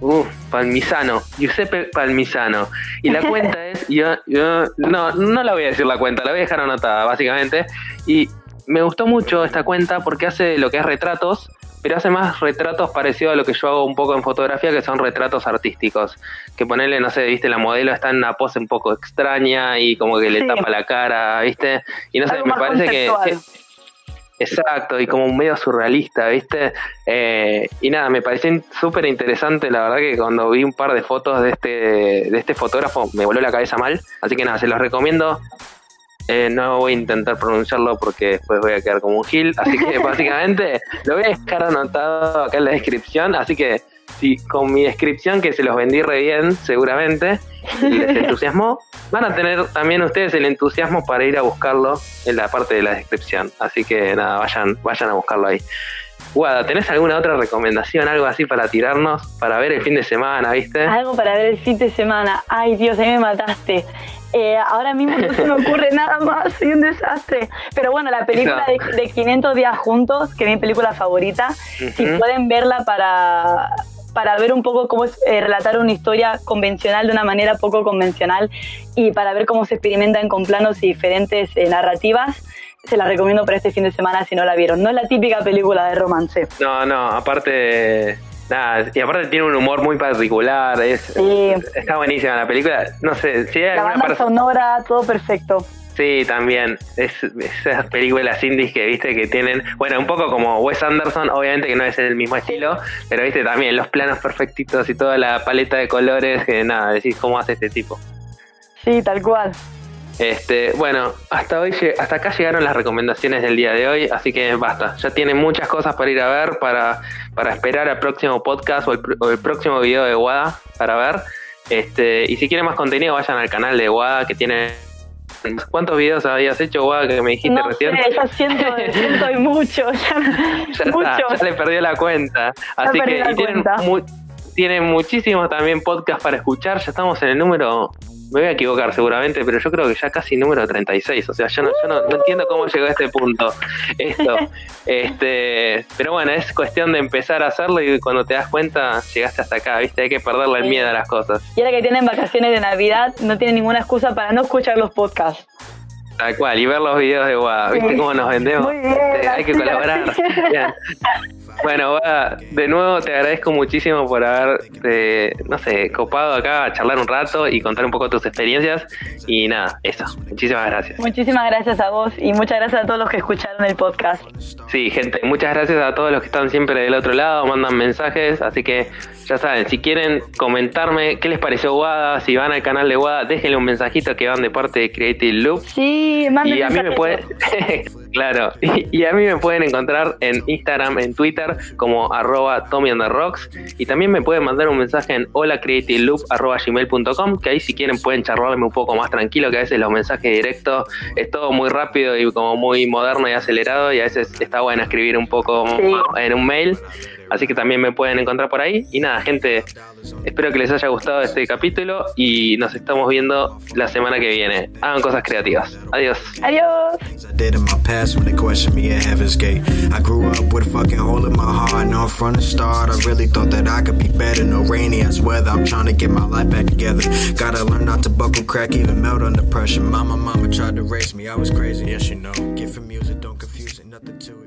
uh, Palmisano, Giuseppe Palmisano. Y la cuenta es, yo, yo, no, no la voy a decir la cuenta, la voy a dejar anotada, básicamente. Y me gustó mucho esta cuenta porque hace lo que es retratos, pero hace más retratos parecidos a lo que yo hago un poco en fotografía, que son retratos artísticos. Que ponerle, no sé, viste, la modelo está en una pose un poco extraña y como que le tapa la cara, viste. Y no sé, me parece que, Exacto, y como medio surrealista, ¿viste? Eh, y nada, me pareció súper interesante, la verdad que cuando vi un par de fotos de este, de este fotógrafo me voló la cabeza mal, así que nada, se los recomiendo, eh, no voy a intentar pronunciarlo porque después voy a quedar como un gil. Así que *laughs* básicamente lo voy a dejar anotado acá en la descripción. Así que si con mi descripción, que se los vendí re bien, seguramente, les *laughs* entusiasmó, van a tener también ustedes el entusiasmo para ir a buscarlo en la parte de la descripción. Así que nada, vayan, vayan a buscarlo ahí. Guada, ¿tenés alguna otra recomendación, algo así para tirarnos, para ver el fin de semana, viste? Algo para ver el fin de semana. Ay, Dios, ahí me mataste. Eh, ahora mismo no se me ocurre nada *laughs* más, soy un desastre. Pero bueno, la película de, 500 días juntos, que es mi película favorita, si pueden verla para, para ver un poco cómo es eh, relatar una historia convencional de una manera poco convencional y para ver cómo se experimentan con planos y diferentes eh, narrativas, se la recomiendo para este fin de semana si no la vieron. No es la típica película de romance. No, no, aparte Nada, y aparte tiene un humor muy particular, es, está buenísima la película. No sé, si hay la banda sonora, todo perfecto. Sí, también. Es, esas películas indies que viste que tienen, bueno, un poco como Wes Anderson, obviamente que no es el mismo estilo, pero viste también los planos perfectitos y toda la paleta de colores, que nada, decís cómo hace este tipo. Sí, tal cual. Este, bueno, hasta hoy hasta acá llegaron las recomendaciones del día de hoy, así que basta. Ya tienen muchas cosas para ir a ver, para, para esperar al próximo podcast o el, próximo video de Wada para ver. Este, y si quieren más contenido, vayan al canal de Wada que tiene ¿Cuántos videos habías hecho, Wada, que me dijiste no recién? Sé, ya siento, *laughs* siento y mucho, ya, ya, le perdió la cuenta. Así que tienen, muchísimos también podcasts para escuchar. Ya estamos en el número me voy a equivocar seguramente, pero yo creo que ya casi número 36. O sea, yo no, yo no, entiendo cómo llegó a este punto esto. *laughs* este, pero bueno, es cuestión de empezar a hacerlo y cuando te das cuenta llegaste hasta acá, ¿viste? Hay que perderle el miedo a las cosas. Y ahora que tienen vacaciones de Navidad, no tienen ninguna excusa para no escuchar los podcasts. Tal cual, y ver los videos de Guada, ¿viste cómo nos vendemos? Este, hay que colaborar. *laughs* Bueno, de nuevo te agradezco muchísimo por haber, no sé, copado acá a charlar un rato y contar un poco tus experiencias. Y nada, eso. Muchísimas gracias. Muchísimas gracias a vos y muchas gracias a todos los que escucharon el podcast. Sí, gente, muchas gracias a todos los que están siempre del otro lado, mandan mensajes. Así que ya saben, si quieren comentarme qué les pareció Wada, si van al canal de Wada, déjenle un mensajito que van de parte de Creative Loop. Sí, manden Y a mí me puede. *laughs* claro, y, a mí me pueden encontrar en Instagram, en Twitter, como arroba Tommy Rocks. Y también me pueden mandar un mensaje en holacreativeloop.gmail.com, que ahí si quieren pueden charlarme un poco más tranquilo, que a veces los mensajes directos es todo muy rápido y como muy moderno y acelerado, y a veces está bueno escribir un poco en un mail. Así que también me pueden encontrar por ahí. Y nada, gente, espero que les haya gustado este capítulo y nos estamos viendo la semana que viene. Hagan cosas creativas. Adiós. Adiós. I grew up with a fucking hole in my heart. No, from the start, I really thought that I could be better. No rainy ass weather. I'm trying to get my life back together. Gotta learn not to buckle, crack, even melt under pressure. Mama, mama tried to raise me. I was crazy. Yes, you know. Get from music, don't confuse it. Nothing to